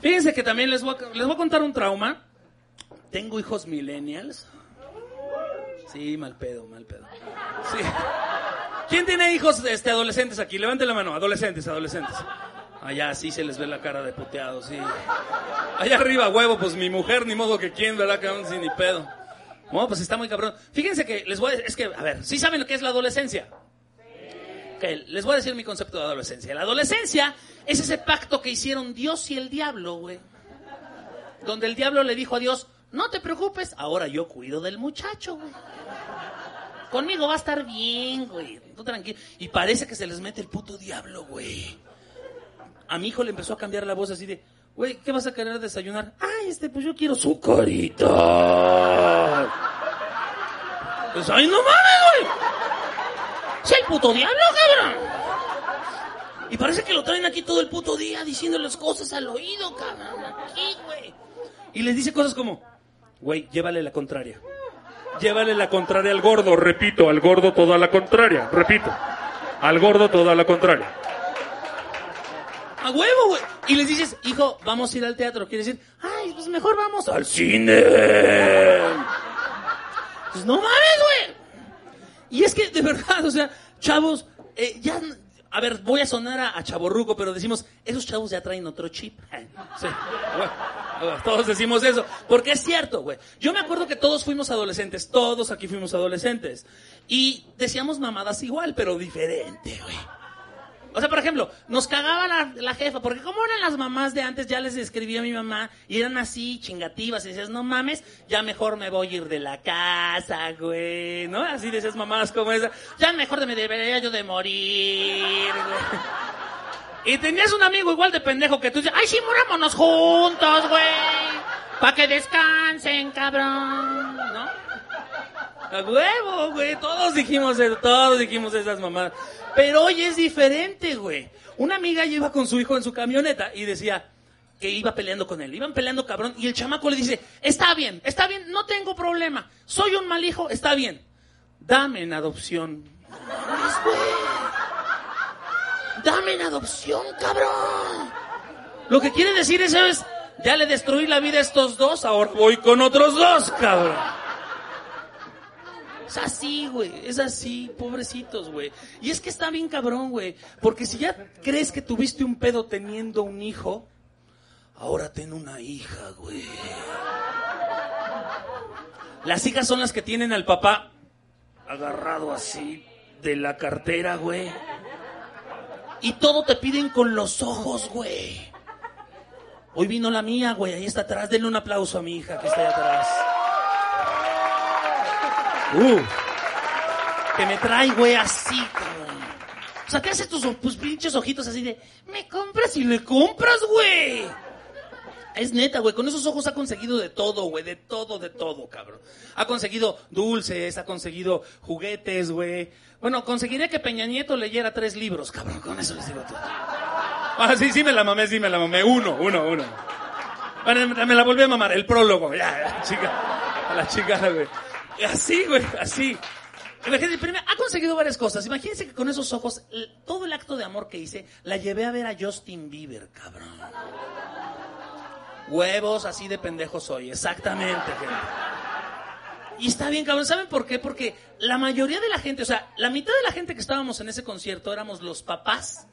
Fíjense que también les voy, a, les voy a contar un trauma. Tengo hijos millennials. Sí, mal pedo, mal pedo. Sí. ¿Quién tiene hijos este, adolescentes aquí? Levanten la mano, adolescentes, adolescentes. Allá sí se les ve la cara de puteado, sí. Allá arriba, huevo, pues mi mujer, ni modo que quién, ¿verdad? Que sin ni pedo. Bueno, pues está muy cabrón. Fíjense que les voy a... Es que, a ver, ¿sí saben lo que es la adolescencia? Les voy a decir mi concepto de adolescencia. La adolescencia es ese pacto que hicieron Dios y el diablo, güey. Donde el diablo le dijo a Dios, no te preocupes, ahora yo cuido del muchacho, güey. Conmigo va a estar bien, güey. Tú tranquilo. Y parece que se les mete el puto diablo, güey. A mi hijo le empezó a cambiar la voz así de, güey, ¿qué vas a querer desayunar? Ay, este, pues yo quiero su carita. Pues, ay, no mames, güey. ¡Sí, el puto diablo, cabrón! Y parece que lo traen aquí todo el puto día diciéndoles cosas al oído, cabrón. Aquí, güey. Y les dice cosas como, güey, llévale la contraria. Llévale la contraria al gordo, repito, al gordo toda la contraria, repito. Al gordo toda la contraria. A huevo, güey. Y les dices, hijo, vamos a ir al teatro. Quiere decir, ay, pues mejor vamos al cine. Pues no mames, güey. Y es que, de verdad, o sea, chavos, eh, ya, a ver, voy a sonar a, a chaborruco, pero decimos, esos chavos ya traen otro chip. Sí, bueno, todos decimos eso, porque es cierto, güey. Yo me acuerdo que todos fuimos adolescentes, todos aquí fuimos adolescentes. Y decíamos mamadas igual, pero diferente, güey. O sea, por ejemplo, nos cagaba la, jefa, porque como eran las mamás de antes, ya les escribía a mi mamá, y eran así, chingativas, y decías, no mames, ya mejor me voy a ir de la casa, güey, ¿no? Así decías mamadas como esa, ya mejor me debería yo de morir, güey. Y tenías un amigo igual de pendejo que tú dices, ay, sí, murámonos juntos, güey, para que descansen, cabrón, ¿no? A huevo, güey, todos dijimos eso, todos dijimos esas mamadas. Pero hoy es diferente, güey. Una amiga iba con su hijo en su camioneta y decía que iba peleando con él. Iban peleando cabrón y el chamaco le dice, está bien, está bien, no tengo problema. Soy un mal hijo, está bien. Dame en adopción. Dame en adopción, cabrón. Lo que quiere decir eso es, ya le destruí la vida a estos dos, ahora voy con otros dos, cabrón. Es así, güey. Es así, pobrecitos, güey. Y es que está bien cabrón, güey. Porque si ya crees que tuviste un pedo teniendo un hijo, ahora ten una hija, güey. Las hijas son las que tienen al papá agarrado así de la cartera, güey. Y todo te piden con los ojos, güey. Hoy vino la mía, güey. Ahí está atrás. Denle un aplauso a mi hija que está ahí atrás. Uh, que me trae, güey, así, cabrón. O sea, ¿qué hace tus, pinches ojitos así de, me compras y le compras, güey? Es neta, güey, con esos ojos ha conseguido de todo, güey, de todo, de todo, cabrón. Ha conseguido dulces, ha conseguido juguetes, güey. Bueno, conseguiría que Peña Nieto leyera tres libros, cabrón, con eso les digo todo. Ah, sí, sí me la mamé, sí me la mamé. Uno, uno, uno. Bueno, me la volví a mamar, el prólogo, ya, chica, a la chica, güey. Así, güey, así. Imagínense, primero, ha conseguido varias cosas. Imagínense que con esos ojos, todo el acto de amor que hice, la llevé a ver a Justin Bieber, cabrón. Huevos así de pendejo soy, exactamente, gente. Y está bien, cabrón. ¿Saben por qué? Porque la mayoría de la gente, o sea, la mitad de la gente que estábamos en ese concierto éramos los papás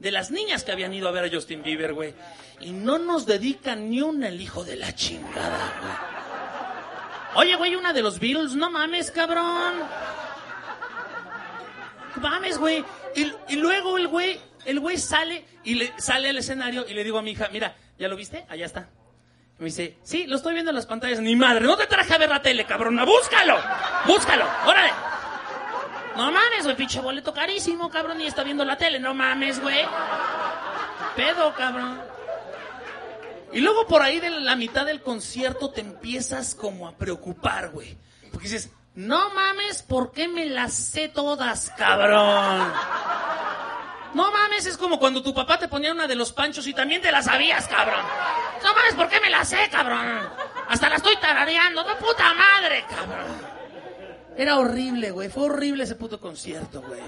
de las niñas que habían ido a ver a Justin Bieber, güey. Y no nos dedican ni un el hijo de la chingada, güey. Oye, güey, una de los Beatles, no mames, cabrón. Mames, güey. Y, luego el güey, el güey sale y le sale al escenario y le digo a mi hija, mira, ¿ya lo viste? Allá está. Y me dice, sí, lo estoy viendo en las pantallas. Ni madre, no te traje a ver la tele, cabrona. Búscalo, búscalo, órale. No mames, güey, pinche boleto carísimo, cabrón, y está viendo la tele. No mames, güey. Pedo, cabrón. Y luego por ahí de la mitad del concierto te empiezas como a preocupar, güey. Porque dices, no mames, ¿por qué me las sé todas, cabrón? No mames, es como cuando tu papá te ponía una de los panchos y también te la sabías, cabrón. No mames, ¿por qué me la sé, cabrón? Hasta la estoy tarareando, ¡de puta madre, cabrón! Era horrible, güey. Fue horrible ese puto concierto, güey.